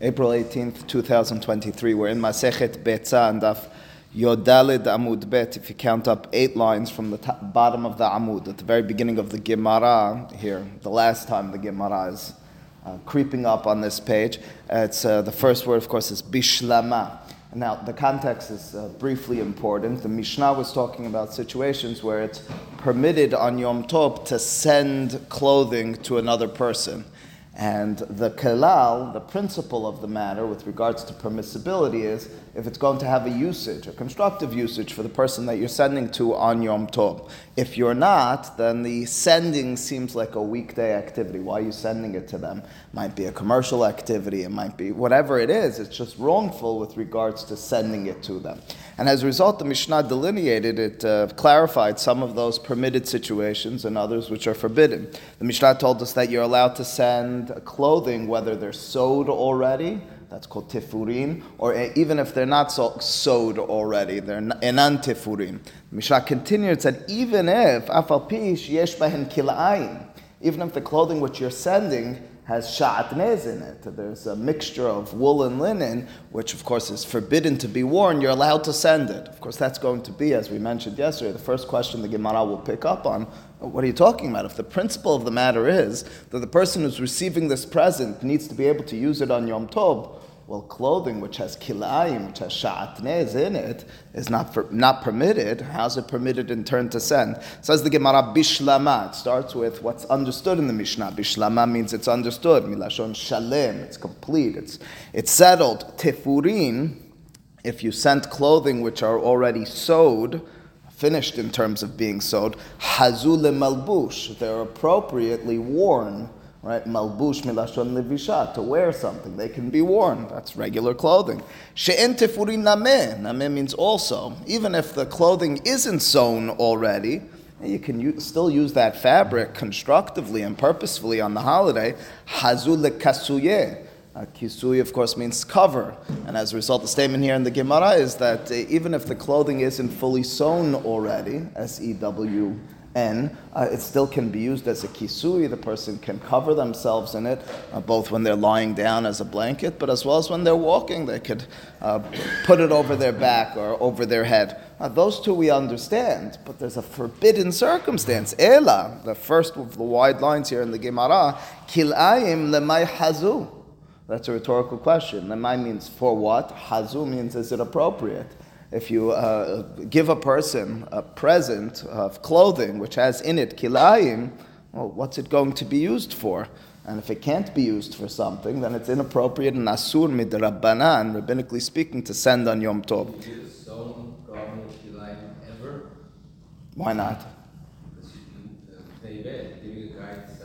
April 18th, 2023. We're in Masechet Betza and Daf Yodalid Amud Bet. If you count up eight lines from the top, bottom of the Amud, at the very beginning of the Gemara here, the last time the Gemara is uh, creeping up on this page, it's uh, the first word, of course, is Bishlama. Now, the context is uh, briefly important. The Mishnah was talking about situations where it's permitted on Yom Tov to send clothing to another person. And the kalal, the principle of the matter with regards to permissibility is if it's going to have a usage, a constructive usage for the person that you're sending to on Yom Tov. If you're not, then the sending seems like a weekday activity. Why are you sending it to them? It might be a commercial activity, it might be whatever it is, it's just wrongful with regards to sending it to them. And as a result, the Mishnah delineated it, uh, clarified some of those permitted situations and others which are forbidden. The Mishnah told us that you're allowed to send clothing whether they're sewed already, that's called tifurin, or even if they're not sewed already, they're enan tifurin. The Mishnah continued, said, even if, afal pish yesh behen even if the clothing which you're sending has sha'atnez in it. There's a mixture of wool and linen, which of course is forbidden to be worn. You're allowed to send it. Of course, that's going to be, as we mentioned yesterday, the first question the Gemara will pick up on. What are you talking about? If the principle of the matter is that the person who's receiving this present needs to be able to use it on Yom Tov, well, clothing which has kilayim, which has sha'atnez in it, is not, for, not permitted. How's it permitted in turn to send? Says the Gemara, bishlama. It starts with what's understood in the Mishnah. Bishlama means it's understood. Milashon shalem. It's complete. It's, it's settled. Tefurin, if you sent clothing which are already sewed, finished in terms of being sewed, hazul malbush. They're appropriately worn right? Malbush milashon levisha, to wear something. They can be worn. That's regular clothing. She'en tefurin nameh. Nameh means also. Even if the clothing isn't sewn already, you can still use that fabric constructively and purposefully on the holiday. Hazul lekasuye. Uh, kisui, of course, means cover. And as a result, the statement here in the Gemara is that uh, even if the clothing isn't fully sewn already, S E W Uh, it still can be used as a kisui. The person can cover themselves in it, uh, both when they're lying down as a blanket, but as well as when they're walking, they could uh, put it over their back or over their head. Uh, those two we understand, but there's a forbidden circumstance. Ela, the first of the wide lines here in the Gemara, kilayim lemay hazu. That's a rhetorical question. Lemay means for what? Hazu means is it appropriate? If you uh, give a person a present of clothing which has in it kilayim, well, what's it going to be used for? And if it can't be used for something, then it's inappropriate and asur midrabbanan, rabbinically speaking, to send on Yom Tov. Why not?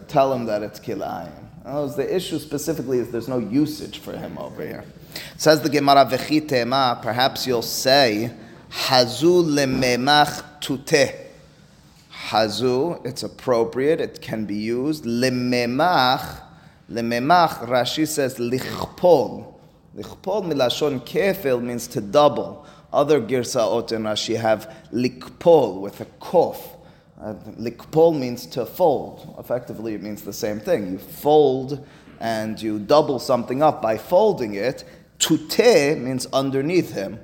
Tell him that it's kilayim. The issue specifically is there's no usage for him over here. Says the Gemara Vechitema, perhaps you'll say, Hazu lememach tute. Hazu, it's appropriate, it can be used. Lememach, lememach, Rashi says lichpol. Lichpol milashon kefil means to double. Other girsaot in Rashi have likpol with a kof. Uh, likpol means to fold. Effectively, it means the same thing. You fold and you double something up by folding it, Tute means underneath him,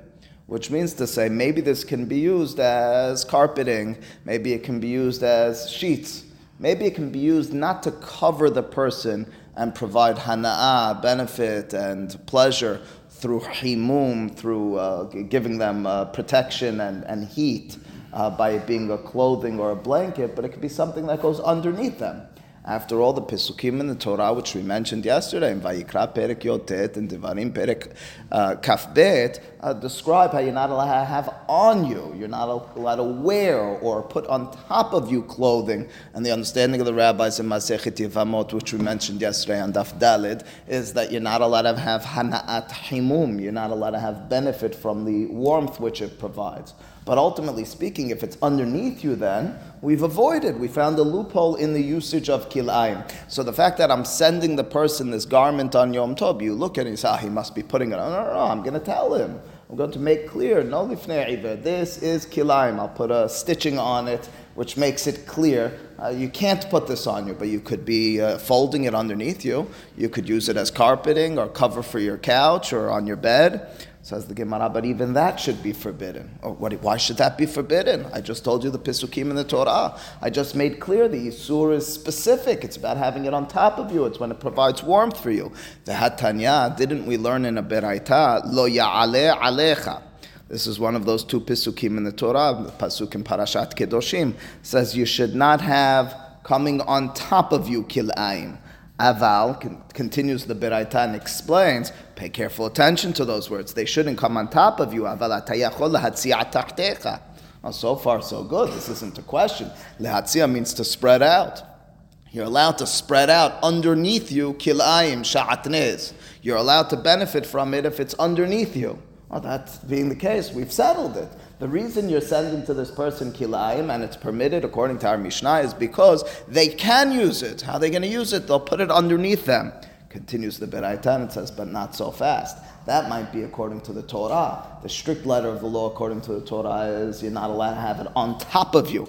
which means to say maybe this can be used as carpeting, maybe it can be used as sheets, maybe it can be used not to cover the person and provide hana'ah, benefit and pleasure through himum, through uh, giving them uh, protection and, and heat uh, by being a clothing or a blanket, but it could be something that goes underneath them. After all, the Pesukim in the Torah, which we mentioned yesterday, in Vayikra Perek Yotet and Devarim Perek uh, Kafbet, uh, describe how you're not allowed to have on you, you're not allowed to wear or put on top of you clothing. And the understanding of the rabbis in Masechet Yevamot, which we mentioned yesterday on Daf Dalid, is that you're not allowed to have Hana'at Himum, you're not allowed to have benefit from the warmth which it provides. But ultimately speaking, if it's underneath you, then we've avoided. We found a loophole in the usage of kilayim. So the fact that I'm sending the person this garment on Yom Tov, you look at it and say, ah, he must be putting it on. No, no, no, I'm going to tell him. I'm going to make clear, no lifnei This is kilayim. I'll put a stitching on it, which makes it clear Uh, you can't put this on you, but you could be uh, folding it underneath you. You could use it as carpeting or cover for your couch or on your bed. Says the Gemara, but even that should be forbidden. Or what, why should that be forbidden? I just told you the Pisukim in the Torah. I just made clear the Yisur is specific. It's about having it on top of you. It's when it provides warmth for you. The Hatanya, didn't we learn in a Beraita, Lo Ya'ale Alecha. This is one of those two Pisukim in the Torah, the Pasuk in Parashat Kedoshim, says you should not have coming on top of you kil'ayim. Aval continues the Beraita and explains, pay careful attention to those words. They shouldn't come on top of you. Aval well, oh, so far, so good. This isn't a question. Lehatzia means to spread out. You're allowed to spread out underneath you, kilayim, sha'atnez. You're allowed to benefit from it if it's underneath you. Well, that being the case, we've settled it. The reason you're sending to this person kilayim and it's permitted according to our Mishnah is because they can use it. How are they going to use it? They'll put it underneath them. Continues the Beraitan and says, but not so fast. That might be according to the Torah. The strict letter of the law according to the Torah is you're not allowed to have it on top of you.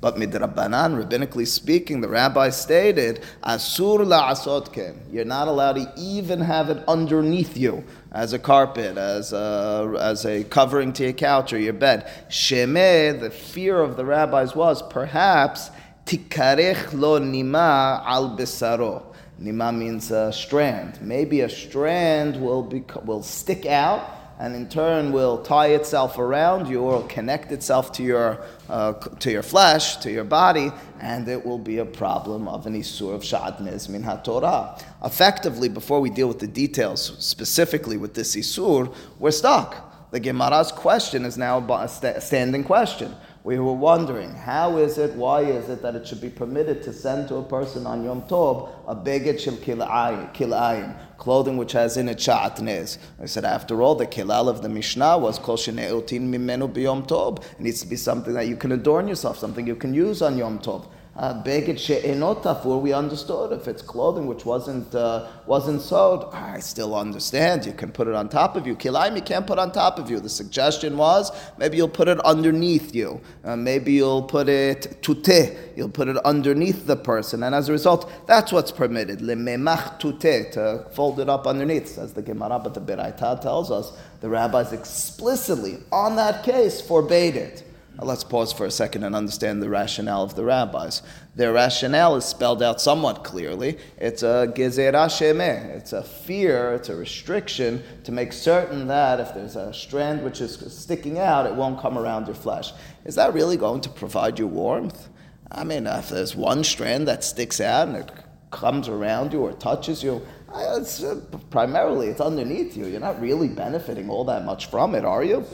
But midrabanan, rabbinically speaking, the rabbi stated, asur. You're not allowed to even have it underneath you as a carpet, as a, as a covering to your couch or your bed. Shemeh, the fear of the rabbis was perhaps tikarech lo nima al besaro. Nima means a strand. Maybe a strand will, be, will stick out and in turn will tie itself around you or connect itself to your, uh, to your flesh, to your body, and it will be a problem of an Isur of Sha'atnez min HaTorah. Effectively, before we deal with the details specifically with this Isur, we're stuck. The Gemara's question is now a standing question we were wondering how is it, why is it that it should be permitted to send to a person on Yom Tov a beged shel kilayim, clothing which has in it sha'atnez. I said, after all, the kilal of the Mishnah was kol sheneutin mimenu b'yom tov. It needs to be something that you can adorn yourself, something you can use on Yom Tov. Beged she'enot we understood. If it's clothing which wasn't uh, wasn't sewed, I still understand. You can put it on top of you. Kilaim you can't put on top of you. The suggestion was maybe you'll put it underneath you. Uh, maybe you'll put it tute. You'll put it underneath the person, and as a result, that's what's permitted. Lememach tute to fold it up underneath, says the Gemara. But the Beraita tells us the rabbis explicitly on that case forbade it. Let's pause for a second and understand the rationale of the rabbis. Their rationale is spelled out somewhat clearly. It's a gezerah shemeh. It's a fear, it's a restriction to make certain that if there's a strand which is sticking out, it won't come around your flesh. Is that really going to provide you warmth? I mean, if there's one strand that sticks out and it comes around you or touches you, it's, uh, primarily it's underneath you. You're not really benefiting all that much from it, are you?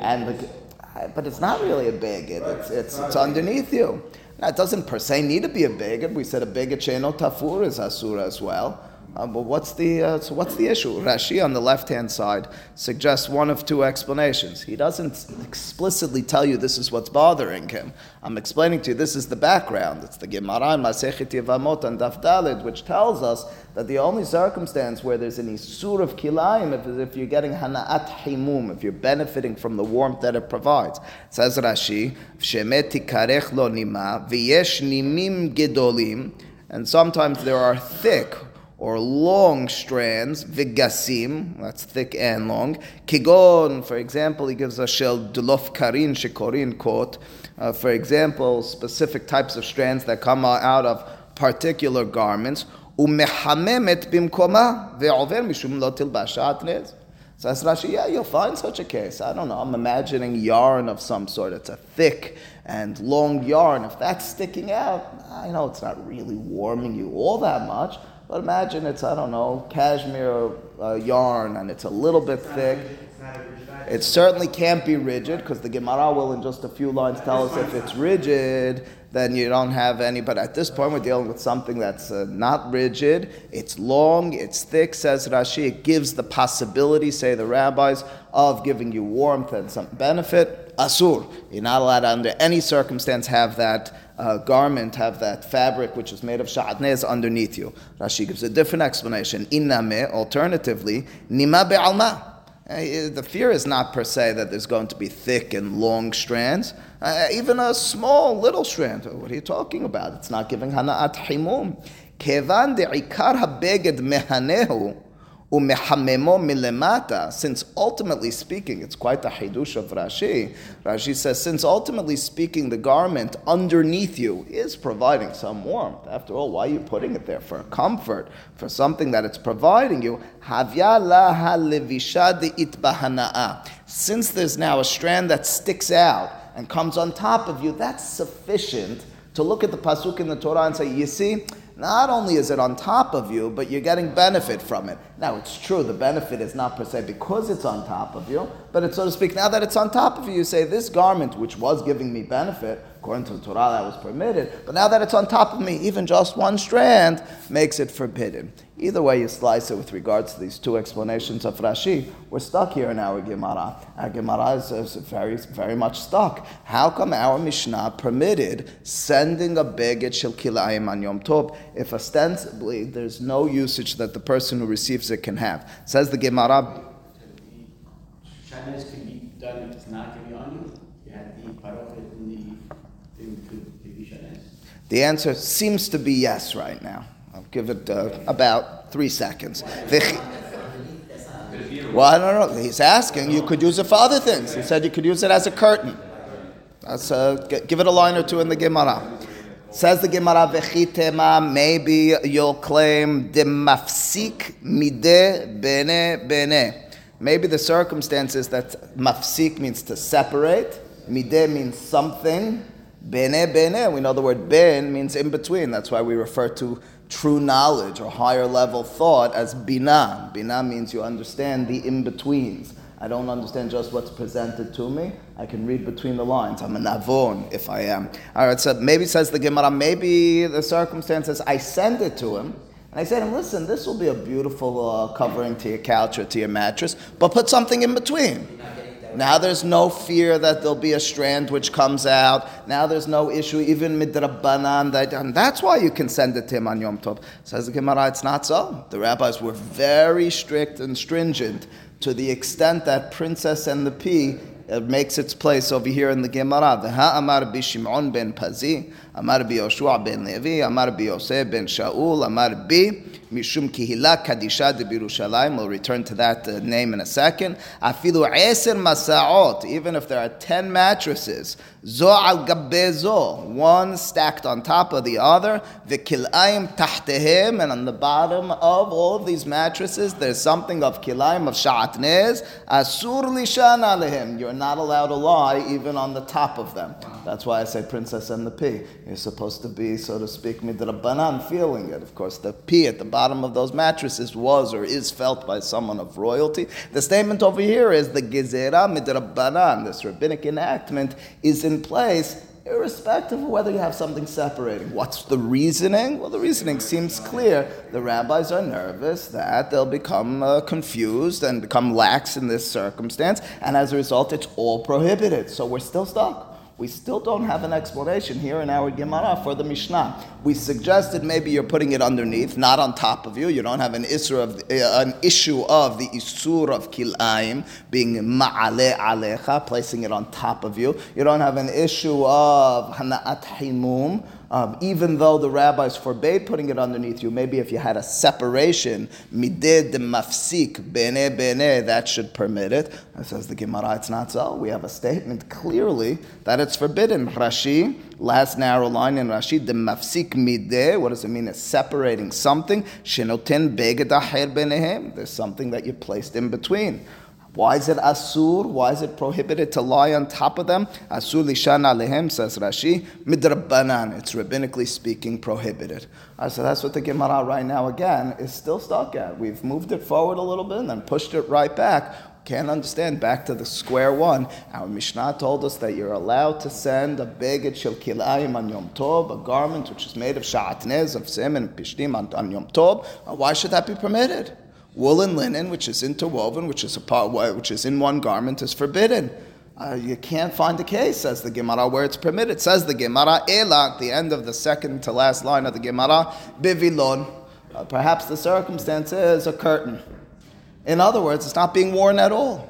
And the, but it's not really a beged. It's, it's, it's underneath you. Now, it doesn't per se need to be a beged. We said a beged sheno tafur is asura as well. But what's the uh, so what's the issue? Rashi on the left hand side suggests one of two explanations. He doesn't explicitly tell you this is what's bothering him. I'm explaining to you this is the background. It's the Gemara in Masechet Yevamot and Daf Dalid, which tells us that the only circumstance where there's an isur of kilayim is if you're getting hanaat himum, if you're benefiting from the warmth that it provides. It says Rashi, "Shemeti karech lo nima v'yesh nimim gedolim," and sometimes there are thick or long strands, vigasim, that's thick and long. Kigon, for example, he gives a shel dulof karin shekorin quote. Uh, for example, specific types of strands that come out of particular garments. Umehamemet bimkoma ve'over mishum lo tilbashat nez. Says Rashi, yeah, you'll find such a case. I don't know. I'm imagining yarn of some sort. It's a thick and long yarn. If that's sticking out, I know it's not really warming you all that much. But imagine it's, I don't know, cashmere uh, yarn and it's a little bit thick. It certainly can't be rigid because the Gemara will, in just a few lines, tell us if it's rigid, then you don't have any. But at this point, we're dealing with something that's uh, not rigid. It's long, it's thick, says Rashi. It gives the possibility, say the rabbis, of giving you warmth and some benefit. Asur. You're not allowed under any circumstance, have that uh, garment have that fabric which is made of sha'atnez underneath you. Rashi gives a different explanation. Iname, alternatively, nima be'alma. Eh, eh, the fear is not per se that there's going to be thick and long strands. Uh, even a small little strand, what are you talking about? It's not giving hana'at himum. Kevan de'ikar habeged mehanehu umechamemo milemata, since ultimately speaking, it's quite the hidush of Rashi. Rashi says, since ultimately speaking, the garment underneath you is providing some warmth. After all, why are you putting it there? For comfort, for something that it's providing you. Since there's now a strand that sticks out and comes on top of you, that's sufficient to look at the pasuk in the Torah and say, you see, not only is it on top of you, but you're getting benefit from it. Now, it's true, the benefit is not per se because it's on top of you, but it's so to speak, now that it's on top of you, you say, This garment, which was giving me benefit, according to the Torah, that was permitted, but now that it's on top of me, even just one strand makes it forbidden. Either way you slice it with regards to these two explanations of Rashi, we're stuck here in our Gemara. Our Gemara is, very, very much stuck. How come our Mishnah permitted sending a beged shel kilayim on Yom Tov if ostensibly there's no usage that the person who receives it can have? Says the Gemara. Shanas can be done if it's not going to be on you. You had the parochet and the thing could be shanas. The answer seems to be yes right now. I'll give it uh, about three seconds. Well, I don't know. He's asking. You could use it for other things. He said you could use it as a curtain. That's uh, give it a line or two in the Gemara. Says the Gemara, vechitema, maybe you'll claim de mafsik mide bene bene. Maybe the circumstances that mafsik means to separate, mide means something, bene bene. We know the word ben means in between. That's why we refer to true knowledge or higher level thought as bina. Bina means you understand the in betweens. I don't understand just what's presented to me. I can read between the lines. I'm a navon if I am. All right, so maybe says the Gemara, maybe the circumstances, I send it to him. And I said to him, listen, this will be a beautiful uh, covering to your couch or to your mattress, but put something in between. Now there's no fear that there'll be a strand which comes out. Now there's no issue, even midrabanan. That, and that's why you can send it to him on Yom Tov. Says the Gemara, it's not so. The rabbis were very strict and stringent to the extent that princess and the pea it makes its place over here in the Gemara. The Amar bi Shimon ben Pazi, Amar bi Yoshua ben Levi, Amar bi Yosef ben Shaul, Amar bi Mishum Kihila Kadisha de Birushalayim. We'll return to that uh, name in a second. Afilu Eser Masaot, even if there are 10 mattresses, Zo al zo, one stacked on top of the other, Vikilayim Tahtehem, and on the bottom of all of these mattresses, there's something of Kilayim, of Sha'atnez, Asur Lishan Alehim. You're not allowed to lie even on the top of them. That's why I say princess and the pea. You're supposed to be, so to speak, midrabanan, feeling it. Of course, the pea at the bottom bottom of those mattresses was or is felt by someone of royalty. The statement over here is the Gezerah Midrabbanan, this rabbinic enactment, is in place irrespective of whether you have something separating. What's the reasoning? Well, the reasoning seems clear. The rabbis are nervous that they'll become uh, confused and become lax in this circumstance, and as a result, it's all prohibited. So we're still stuck we still don't have an explanation here in our Gemara for the Mishnah. We suggested maybe you're putting it underneath, not on top of you. You don't have an issue of, uh, an issue of the isur of kilaim being ma'ale alecha, placing it on top of you. You don't have an issue of hana'at himum, um, even though the rabbis forbade putting it underneath you, maybe if you had a separation, midid mafsik, bene bene, that should permit it. It says the Gemara, it's not so. We have a statement clearly that it's forbidden. Rashi, last narrow line in Rashi, the mafsik mideh, what does it mean? It's separating something. Shenoten beged benehem. There's something that you placed in between. Why is it asur? Why is it prohibited to lie on top of them? Asur lishan alehem, says Rashi. Midrabbanan, it's rabbinically speaking prohibited. Uh, so that's what the Gemara right now again is still stuck at. We've moved it forward a little bit and then pushed it right back. Can't understand. Back to the square one. Our Mishnah told us that you're allowed to send a beged shel kilayim on Yom Tov, a garment which is made of sha'atnez, of sim and pishtim on, Yom Tov. Why should that be permitted? Wool and linen, which is interwoven, which is a part, which is in one garment, is forbidden. Uh, you can't find a case, says the Gemara, where it's permitted. Says the Gemara, Ela, at the end of the second to last line of the Gemara, Bivilon. Uh, perhaps the circumstance is a curtain. In other words, it's not being worn at all.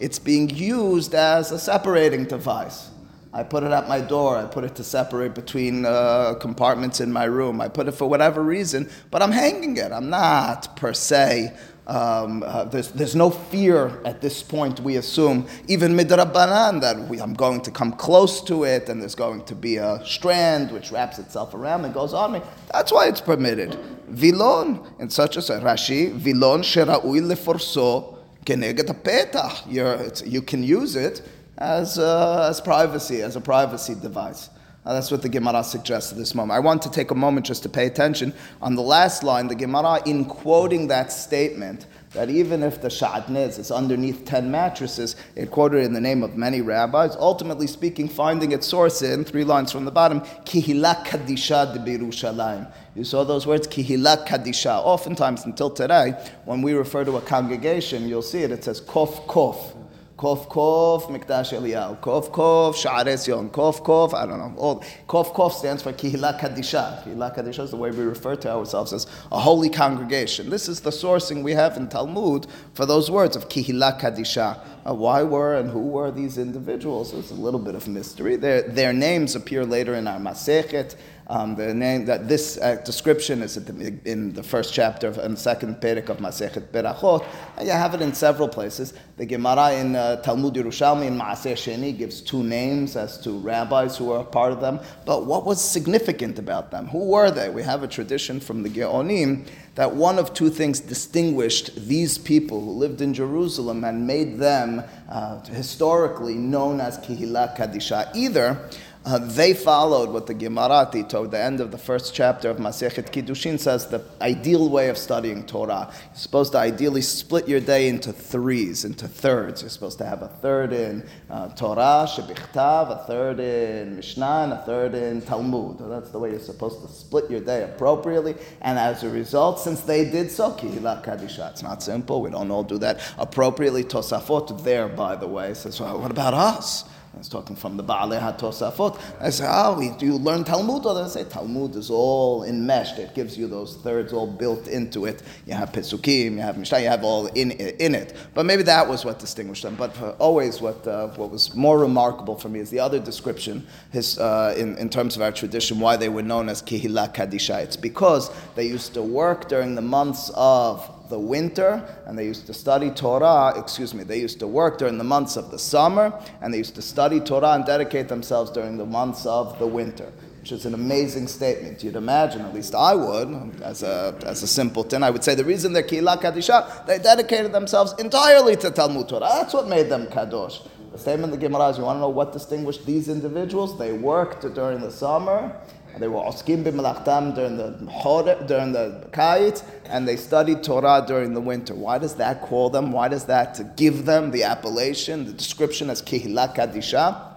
It's being used as a separating device. I put it at my door. I put it to separate between uh, compartments in my room. I put it for whatever reason, but I'm hanging it. I'm not per se. Um, uh, there's, there's no fear at this point, we assume, even midrabanan, that we, I'm going to come close to it and there's going to be a strand which wraps itself around and goes on me. That's why it's permitted. Vilon, in such a Rashi, vilon shera'ui leforso keneged you can use it as, uh, as privacy, as a privacy device. Uh, that's what the Gemara suggests at this moment. I want to take a moment just to pay attention. On the last line, the Gemara, in quoting that statement, that even if the sha'atnez is underneath 10 mattresses, it quoted in the name of many rabbis, ultimately speaking, finding its source in, three lines from the bottom, Kihila Kadisha de Birushalayim. You saw those words, Kihila Kadisha. Oftentimes, until today, when we refer to a congregation, you'll see it, it says Kof Kof. Kof Kof Mikdash Eliyahu. Kof Kof Sha'arei Zion. Kof Kof, I don't know. All, Kof Kof stands for Kihila Kadisha. Kihila Kadisha is the way we refer to ourselves as a holy congregation. This is the sourcing we have in Talmud for those words of Kihila Kadisha. Uh, why were and who were these individuals? It's a little bit of mystery. Their, their names appear later in our Masechet. Um, the name that this uh, description is the, in the first chapter of, and second perik of Masechet Berachot. And you have it in several places. The Gemara in uh, Talmud Yerushalmi in Ma'aser Sheni gives two names as to rabbis who were part of them. But what was significant about them? Who were they? We have a tradition from the Geonim that one of two things distinguished these people who lived in Jerusalem and made them uh, historically known as Kihila Kadisha. Either uh, they followed what the Gemarati toward the end of the first chapter of Masechet Kiddushin says the ideal way of studying Torah. You're supposed to ideally split your day into threes, into thirds. You're supposed to have a third in uh, Torah, Shebichtav, a third in Mishnah, and a third in Talmud. So that's the way you're supposed to split your day appropriately. And as a result, since they did so, Kihila Kadisha. It's not simple. We don't all do that appropriately. Tosafot there, by the way, says, well, what about us? I was talking from the Baalei HaTosafot. I say, oh, do you learn Talmud? Or they say Talmud is all enmeshed. It gives you those thirds all built into it. You have Pesukim, you have Mishnah, you have all in, in it. But maybe that was what distinguished them. But always what, uh, what was more remarkable for me is the other description his, uh, in, in terms of our tradition, why they were known as Kihila Kadisha. It's because they used to work during the months of the winter, and they used to study Torah, excuse me, they used to work during the months of the summer, and they used to study Torah and dedicate themselves during the months of the winter. Which is an amazing statement. You'd imagine, at least I would, as a, as a simpleton, I would say the reason they're Kihila Kadisha, they dedicated themselves entirely to Talmud Torah. That's what made them Kadosh. The statement in the Gemara is you want to know what distinguished these individuals? They worked during the summer they were oskim b'malachtam during the during the kayit, and they studied Torah during the winter. Why does that call them? Why does that give them the appellation, the description as kihila kadisha?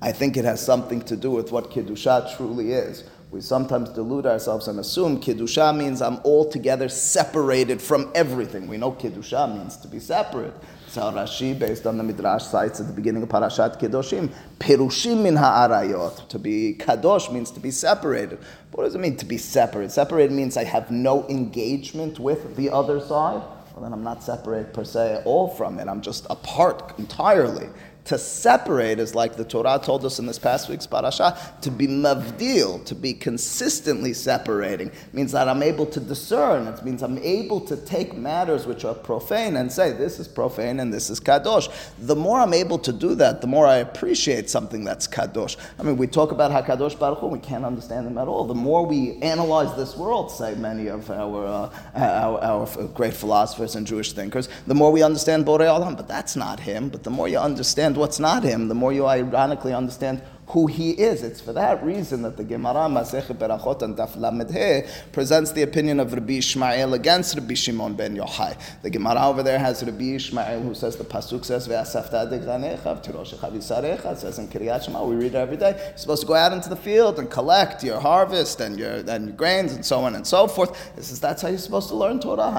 I think it has something to do with what kiddusha truly is. We sometimes delude ourselves and assume kiddusha means I'm altogether separated from everything. We know kiddusha means to be separate. So Rashi, based on the Midrash, cites at the beginning of Parashat Kedoshim, Perushim min ha'arayot. To be kadosh means to be separated. What does it mean to be separate? Separated means I have no engagement with the other side. Well, then I'm not separate per se at all from it. I'm just apart entirely. To separate is like the Torah told us in this past week's parasha, to be mavdil, to be consistently separating, means that I'm able to discern. It means I'm able to take matters which are profane and say, this is profane and this is kadosh. The more I'm able to do that, the more I appreciate something that's kadosh. I mean, we talk about HaKadosh Baruch Hu, we can't understand them at all. The more we analyze this world, say many of our, uh, our, our, great philosophers and Jewish thinkers, the more we understand Borei Olam, but that's not him. But the more you understand understand what's not him, the more you ironically understand who he is. It's for that reason that the Gemara Masech Berachot and Daf presents the opinion of Rabbi Ishmael against Rabbi Shimon ben Yochai. The Gemara over there has Rabbi Ishmael who says the pasuk says Ve'asafta adegzanecha v'tiroshecha v'sarecha. says in Kriyat Shema we read it every day. You're supposed to go out into the field and collect your harvest and your and your grains and so on and so forth. This is that's how you're supposed to learn Torah.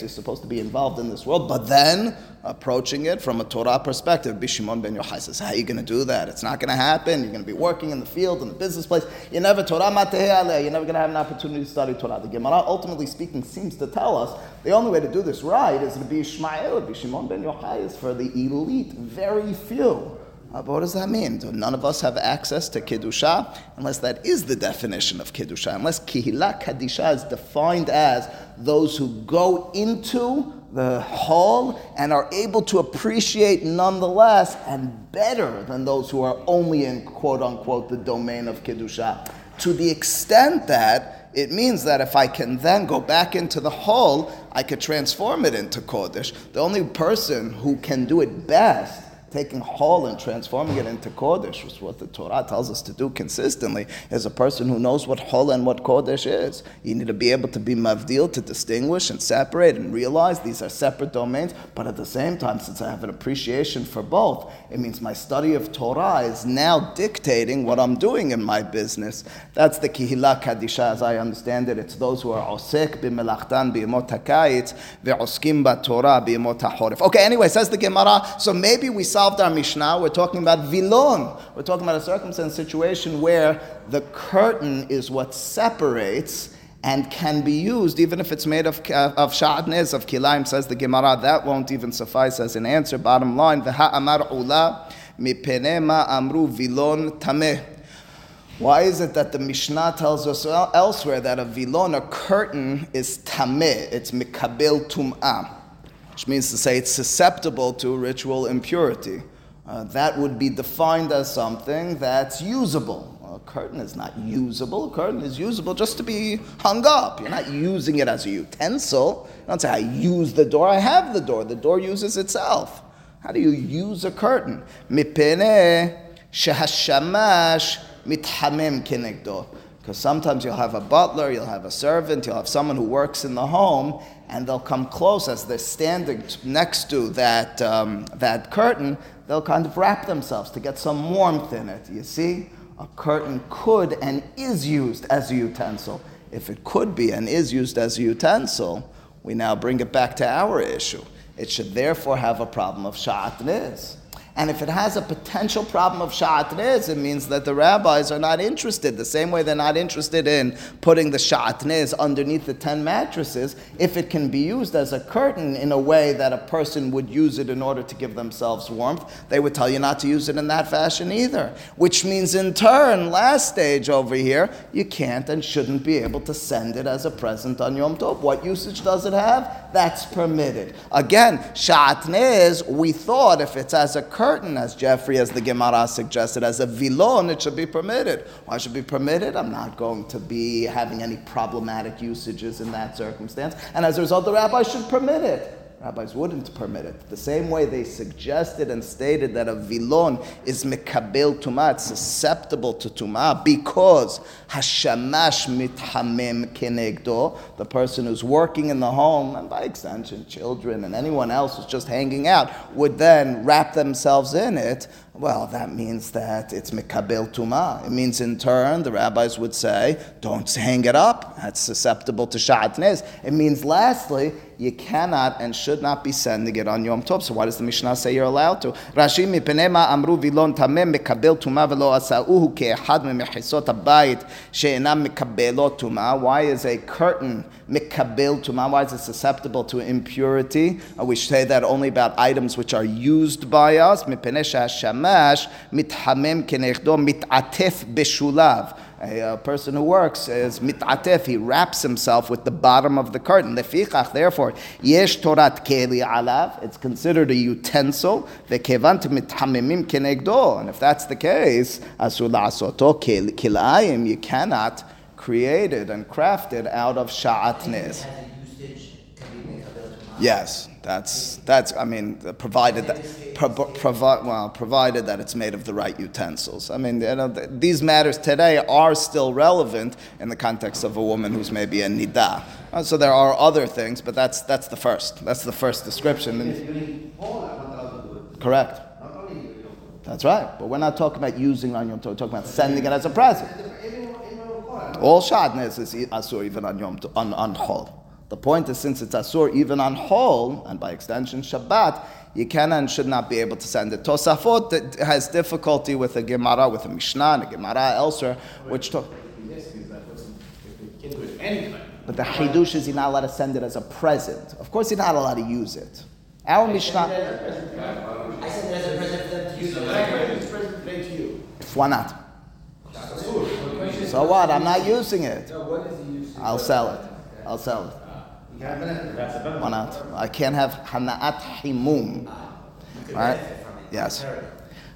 You're supposed to be involved in this world, but then approaching it from a Torah perspective. Bishimon ben Yochai says, How are you going to do that? It's not going to happen. You're going to be working in the field, in the business place. You're never Torah You're never going to have an opportunity to study Torah. The Gemara, ultimately speaking, seems to tell us the only way to do this right is to be Ishmael. Bishimon ben Yochai is for the elite, very few Uh, but what does that mean? None of us have access to Kiddusha unless that is the definition of Kiddusha. Unless Kihila Kadisha is defined as those who go into the hall and are able to appreciate nonetheless and better than those who are only in quote unquote the domain of Kiddusha. To the extent that it means that if I can then go back into the hall, I could transform it into Kodesh. The only person who can do it best taking Hall and transforming it into Kodesh, which is what the Torah tells us to do consistently, is a person who knows what Hall and what Kodesh is. You need to be able to be Mavdil, to distinguish and separate and realize these are separate domains, but at the same time, since I have an appreciation for both, it means my study of Torah is now dictating what I'm doing in my business. That's the Kihila Kadisha as I understand it. It's those who are Osek b'melachtan b'imot ve'oskim b'Torah b'imot. Okay, anyway, says the Gemara, so maybe we saw solved our Mishnah. We're talking about vilon. We're talking about a circumstance situation where the curtain is what separates and can be used, even if it's made of, uh, of sha'atnez, of kilaim, says the Gemara. That won't even suffice as an answer. Bottom line, v'ha amar ula mipenema amru vilon tameh. Why is it that the Mishnah tells us elsewhere that a vilon, a curtain, is tameh? It's mikabel tum'ah which means to say it's susceptible to ritual impurity. Uh, that would be defined as something that's usable. a curtain is not usable. A curtain is usable just to be hung up. You're not using it as a utensil. You don't say, I use the door, I have the door. The door uses itself. How do you use a curtain? Because sometimes you'll have a butler, you'll have a servant, you'll have someone who works in the home, and they'll come close as they're standing next to that, um, that curtain, they'll kind of wrap themselves to get some warmth in it. You see? A curtain could and is used as a utensil. If it could be and is used as a utensil, we now bring it back to our issue. It should therefore have a problem of sha'atniz. And if it has a potential problem of shatnez, it means that the rabbis are not interested. The same way they're not interested in putting the shatnez underneath the ten mattresses, if it can be used as a curtain in a way that a person would use it in order to give themselves warmth, they would tell you not to use it in that fashion either. Which means, in turn, last stage over here, you can't and shouldn't be able to send it as a present on Yom Tov. What usage does it have? That's permitted. Again, sha'atnez, we thought if it's as a curtain, curtain, as Jeffrey, as the Gemara suggested, as a vilon, it should be permitted. Why should be permitted? I'm not going to be having any problematic usages in that circumstance. And as a result, the rabbi should permit it. Rabbis wouldn't permit it. The same way they suggested and stated that a vilon is mekabel tumah, it's susceptible to tumah because hashamash mithamem kenegdo, the person who's working in the home, and by extension children and anyone else who's just hanging out, would then wrap themselves in it. Well, that means that it's mekabel tuma. It means in turn, the rabbis would say, don't hang it up. That's susceptible to sha'atnez. It means lastly, you cannot and should not be sending it on Yom Tov. So why does the Mishnah say you're allowed to? Rashi mipenema amru vilon tamem mekabel tuma velo asauhu ke'ehad memechisot habayit she'enam mekabelot tuma. Why is a curtain mekabel tuma? Why is it susceptible to impurity? Uh, we say that only about items which are used by us. Mipene shamash mithamem kenechdo mit'atef beshulav. A, a, person who works is mit'atef, he wraps himself with the bottom of the curtain. Lefichach, therefore, yesh torat keli alav, it's considered a utensil, ve'kevant mithamimim kenegdo, and if that's the case, asur la'asoto kilayim, you cannot create it and craft it out of sha'atnez. Yes, that's that's. I mean, provided that pro, provi- well, provided that it's made of the right utensils. I mean, you know, these matters today are still relevant in the context of a woman who's maybe a nida. Uh, so there are other things, but that's that's the first. That's the first description. correct. That's right. But we're not talking about using on Yom Tov. We're talking about sending it as a present. All shatnez is asur even on Yom Tov, on on Chol. The point is, since it's Asur even on Hol, and by extension Shabbat, you can and should not be able to send it. Tosafot has difficulty with a Gemara, with a Mishnah, and a Gemara elsewhere, which talk. But the Hidush is you're not allowed to send it as a present. Of course, you're not allowed to use it. Our Mishnah. I send it as a present for them to use it. Why not? So what? I'm not using it. No, what is he using? I'll sell it. I'll sell it. Why not? I can't have hana'at himum. Right? Yes.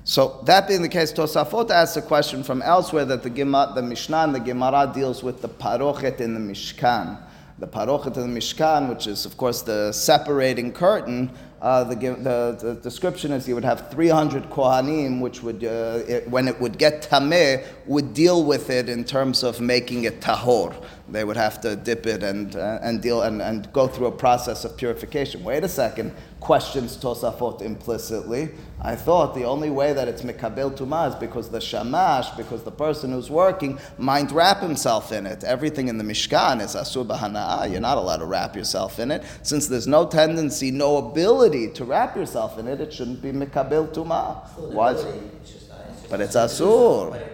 So that being the case, Tosafot asks a question from elsewhere that the Gemara, the Mishnah and the Gemara deals with the parochet in the Mishkan. The parochet in the Mishkan, which is of course the separating curtain, uh, the, the, the, description is you would have 300 kohanim, which would, uh, it, when it would get tameh, would deal with it in terms of making it tahor. They would have to dip it and, uh, and deal and, and go through a process of purification. Wait a second, questions Tosafot implicitly. I thought the only way that it's mikabel tumah is because the shamash, because the person who's working, might wrap himself in it. Everything in the Mishkan is asur b'hana'ah. You're not allowed to wrap yourself in it. Since there's no tendency, no ability to wrap yourself in it, it shouldn't be mikabel tumah. Why? But it's asur.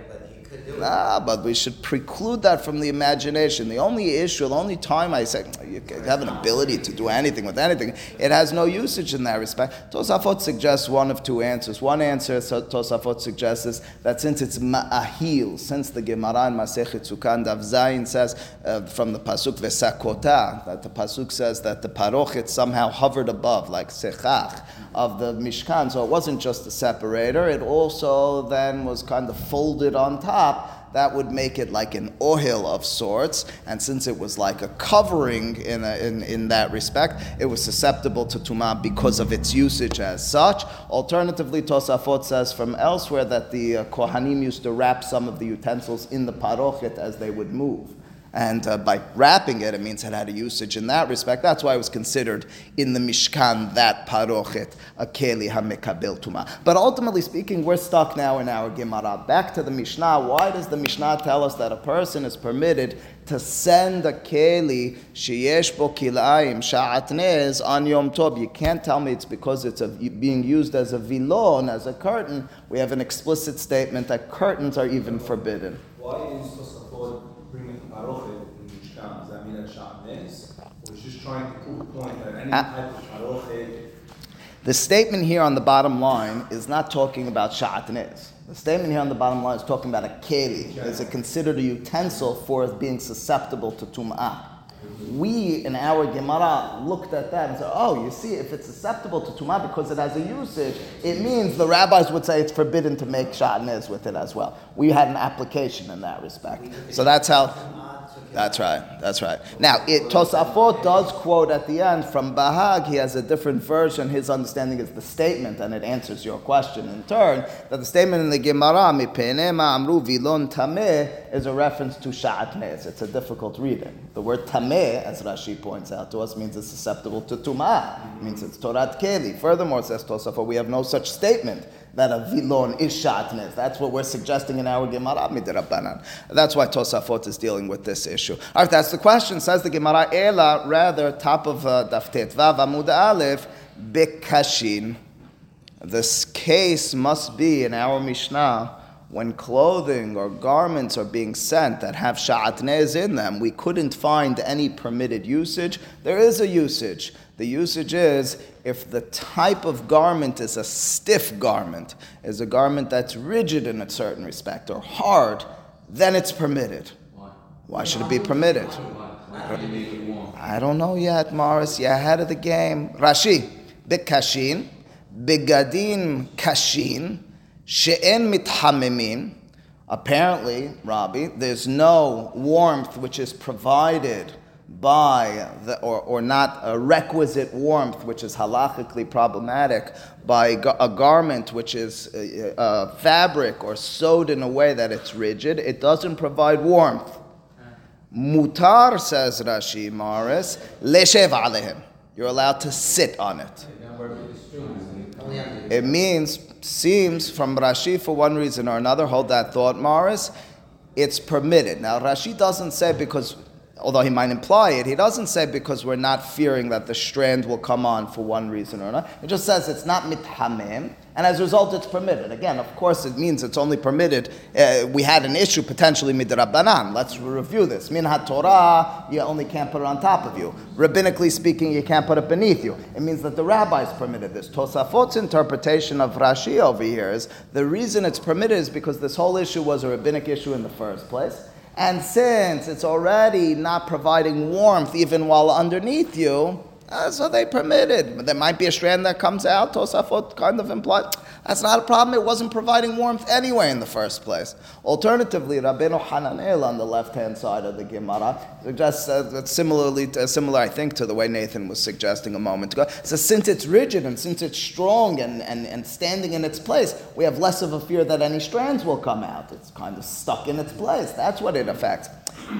Nah, but we should preclude that from the imagination. The only issue, the only time I say you have an ability to do anything with anything, it has no usage in that respect. Tosafot suggests one of two answers. One answer Tosafot suggests is that since it's ma'ahil, since the Gemara in Masechet Sukan Dav Zayin says uh, from the pasuk vesakota, that the pasuk says that the parochet somehow hovered above, like sechach of the Mishkan. So it wasn't just a separator; it also then was kind of folded on top that would make it like an ohil of sorts. And since it was like a covering in, a, in, in that respect, it was susceptible to tumah because of its usage as such. Alternatively, Tosafot says from elsewhere that the uh, Kohanim used to wrap some of the utensils in the parochet as they would move. And uh, by wrapping it, it means it had a usage in that respect. That's why it was considered in the Mishkan that parochet, a keli hamekabel tuma. But ultimately speaking, we're stuck now in our Gemara. Back to the Mishnah. Why does the Mishnah tell us that a person is permitted to send a keli sheyesh bo kilaim sha'atnez on Yom Tov? You can't tell me it's because it's a, being used as a vilon, as a curtain. We have an explicit statement that curtains are even forbidden. Why is bringing in Mishkan? Does that mean that? Or is just trying to prove a point that any uh, type of the statement here on the bottom line is not talking about sha'atnez. The statement here on the bottom line is talking about a keli. Is it considered a utensil for being susceptible to tum'ah? We in our Gemara looked at that and said, oh, you see, if it's susceptible to tumah because it has a usage, it means the rabbis would say it's forbidden to make shatnez with it as well. We had an application in that respect. So that's how. That's right. That's right. Now, it, Tosafot does quote at the end from Bahag. He has a different version. His understanding is the statement, and it answers your question in turn. That the statement in the Gemara, amru vilon tameh, is a reference to sha'atnez. It's a difficult reading. The word tameh, as Rashi points out to us, means it's susceptible to tumah. It means it's torat keli. Furthermore, says Tosafot, we have no such statement that a vilon is shatnez. That's what we're suggesting in our Gemara midrabanan. That's why Tosafot is dealing with this issue. All right, that's the question. Says the Gemara, Ela, rather, top of uh, Daftet Vav Amud Aleph, Bekashin. This case must be in our Mishnah when clothing or garments are being sent that have sha'atnez in them, we couldn't find any permitted usage. There is a usage. The usage is if the type of garment is a stiff garment, is a garment that's rigid in a certain respect or hard, then it's permitted. Why, Why should it be permitted? I don't know yet, Morris. You're ahead of the game. Rashi, bikashin, bigadin kashin, she'en mithamemin. Apparently, Rabbi, there's no warmth which is provided by the, or, or not a requisite warmth, which is halachically problematic, by a garment which is a, a fabric or sewed in a way that it's rigid, it doesn't provide warmth. Mutar, says Rashi Morris, leshev alehim. You're allowed to sit on it. It means, seems from Rashi for one reason or another, hold that thought, Morris, it's permitted. Now, Rashi doesn't say because although he might imply it, he doesn't say because we're not fearing that the strand will come on for one reason or another. It just says it's not mithamim, and as a result, it's permitted. Again, of course, it means it's only permitted. Uh, we had an issue potentially midrabanan. Let's review this. Min Torah, you only can't put it on top of you. Rabbinically speaking, you can't put it beneath you. It means that the rabbis permitted this. Tosafot's interpretation of Rashi over here is the reason it's permitted is because this whole issue was a rabbinic issue in the first place. And since it's already not providing warmth even while underneath you, uh, so they permitted. There might be a strand that comes out. Tosafot kind of implied that's not a problem. It wasn't providing warmth anyway in the first place. Alternatively, Rabbeinu Hananel on the left hand side of the Gemara suggests uh, similarly, uh, similar, I think, to the way Nathan was suggesting a moment ago. So since it's rigid and since it's strong and, and, and standing in its place, we have less of a fear that any strands will come out. It's kind of stuck in its place. That's what it affects.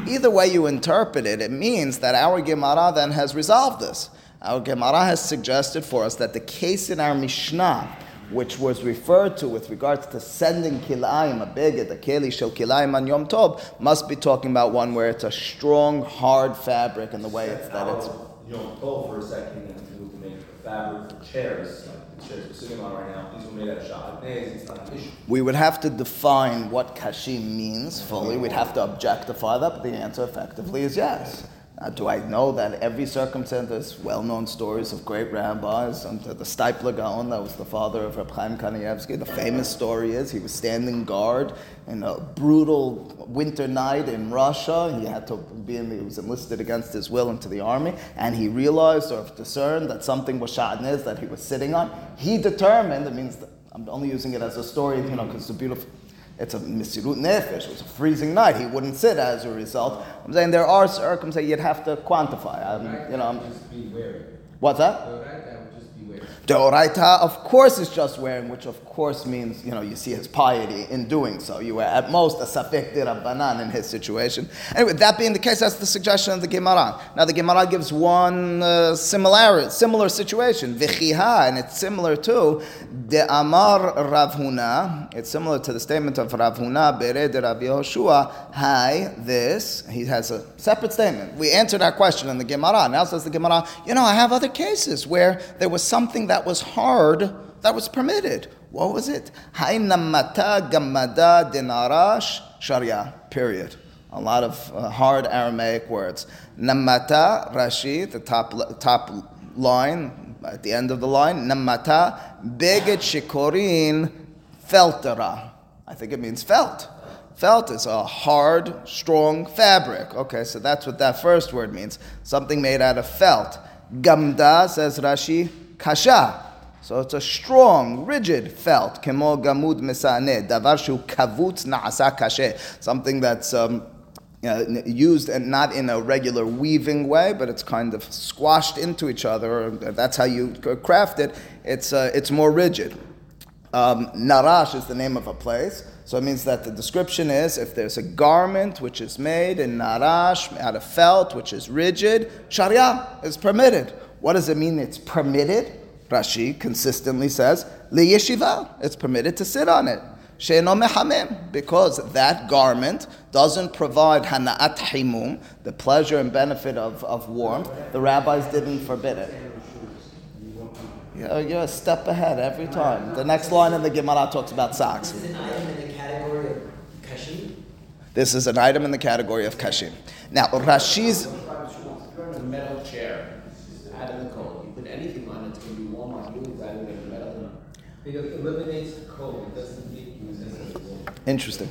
Either way you interpret it, it means that our Gemara then has resolved this. Our Gemara has suggested for us that the case in our Mishnah, which was referred to with regards to sending kilayim, a beged, a keli shel kilayim on Yom Tov, must be talking about one where it's a strong, hard fabric and the way it's that it's. Yom Tov for a second and to make fabric for chairs, like the chairs we're sitting on right now. These were made out of sha'atnez, it's not an issue. We would have to define what kashim means fully. We'd have to objectify that, but the answer effectively is yes. Uh, do I know that every circumstance, there's well-known stories of great rabbis, and the Steipler Gaon, that was the father of Reb Chaim Kanievsky, the famous story is he was standing guard in a brutal winter night in Russia. He had to be in the, he was enlisted against his will into the army, and he realized or discerned that something was sha'atnez that he was sitting on. He determined, it means, I'm only using it as a story, you know, because it's a beautiful, it's a mesirut nefesh. It was a freezing night. He wouldn't sit as a result. I'm saying there are circumstances you'd have to quantify. I'm, you know, I'm, Just be wary. what's that? The right guy would just be wary. Deoraita, of course, is just wearing, which of course means, you know, you see his piety in doing so. You were at most a safek rabbanan in his situation. Anyway, that being the case, that's the suggestion of the Gemara. Now, the Gemara gives one uh, similar, similar situation, vichiha, and it's similar to the Amar Rav Huna. It's similar to the statement of Rav Huna, Bered Rav Yehoshua, hi, this. He has a separate statement. We answered our question in the Gemara. Now says the Gemara, you know, I have other cases where there was something that was hard that was permitted. What was it? Hainamata gamada dinarash sharia. Period. A lot of uh, hard Aramaic words. Namata Rashi, the top top line at the end of the line. Namata beged shikorin feltera. I think it means felt. Felt is a hard, strong fabric. Okay, so that's what that first word means. Something made out of felt. Gamda, says Rashi, kasha. So it's a strong, rigid felt. Kemo gamud mesane. Davar shu kavutz na'asa kashe. Something that's um, uh, used and not in a regular weaving way, but it's kind of squashed into each other. That's how you craft it. It's, uh, it's more rigid. Um, Narash is the name of a place. So it means that the description is if there's a garment which is made in Narash, out of felt, which is rigid, Sharia is permitted. What does it mean it's permitted? Rashi consistently says, Li yeshiva, it's permitted to sit on it. She'eno mehamim, because that garment doesn't provide hana'at himum, the pleasure and benefit of, of warmth. The rabbis didn't forbid it. You're, you're a step ahead every time. The next line in the Gemara talks about socks. Is an item in the category of kashim? This is an item in the category of kashim. Now, Rashi's. If you're in a metal chair, out in the cold, you put anything on it, it's going to be warm on you rather than a metal. Eliminates the. Interesting.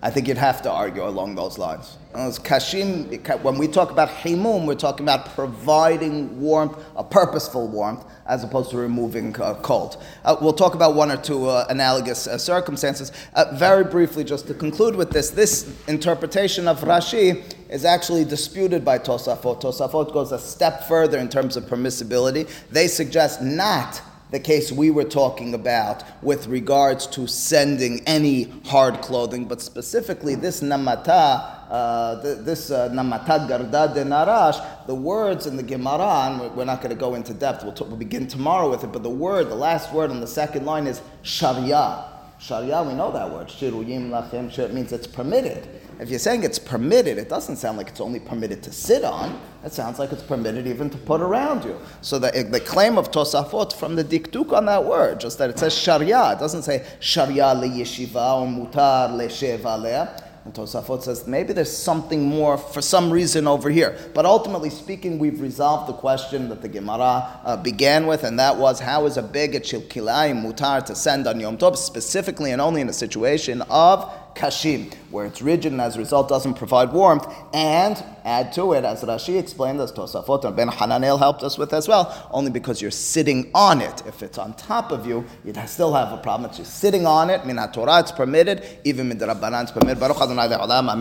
I think you'd have to argue along those lines. As Kashim, when we talk about himum, we're talking about providing warmth, a purposeful warmth, as opposed to removing uh, cold. Uh, we'll talk about one or two uh, analogous uh, circumstances. Uh, very briefly, just to conclude with this, this interpretation of Rashi is actually disputed by Tosafot. Tosafot goes a step further in terms of permissibility. They suggest not the case we were talking about with regards to sending any hard clothing, but specifically this namata, uh, th- this uh, namata garda de narash, the words in the Gemara, and we're- not going to go into depth, we'll, t- we'll begin tomorrow with it, but the word, the last word on the second line is sharia. Sharia, we know that word. Shiruyim lachem, it means it's permitted. If you're saying it's permitted, it doesn't sound like it's only permitted to sit on. It sounds like it's permitted even to put around you. So the, the claim of Tosafot from the diktuk on that word, just that it says sharia, it doesn't say sharia le yeshiva or mutar le sheva. And Tosafot says maybe there's something more for some reason over here. But ultimately speaking, we've resolved the question that the Gemara uh, began with, and that was how is a shel kilayim mutar to send on Yom Tov, specifically and only in a situation of kashim, where it's rigid and as a result doesn't provide warmth, and add to it, as Rashi explained, as Tosafot and Ben Hananel helped us with as well, only because you're sitting on it. If it's on top of you, you'd still have a problem. It's just sitting on it. Min Torah, it's permitted. Even min Rabbanan, it's permitted. Baruch Adonai. Amen.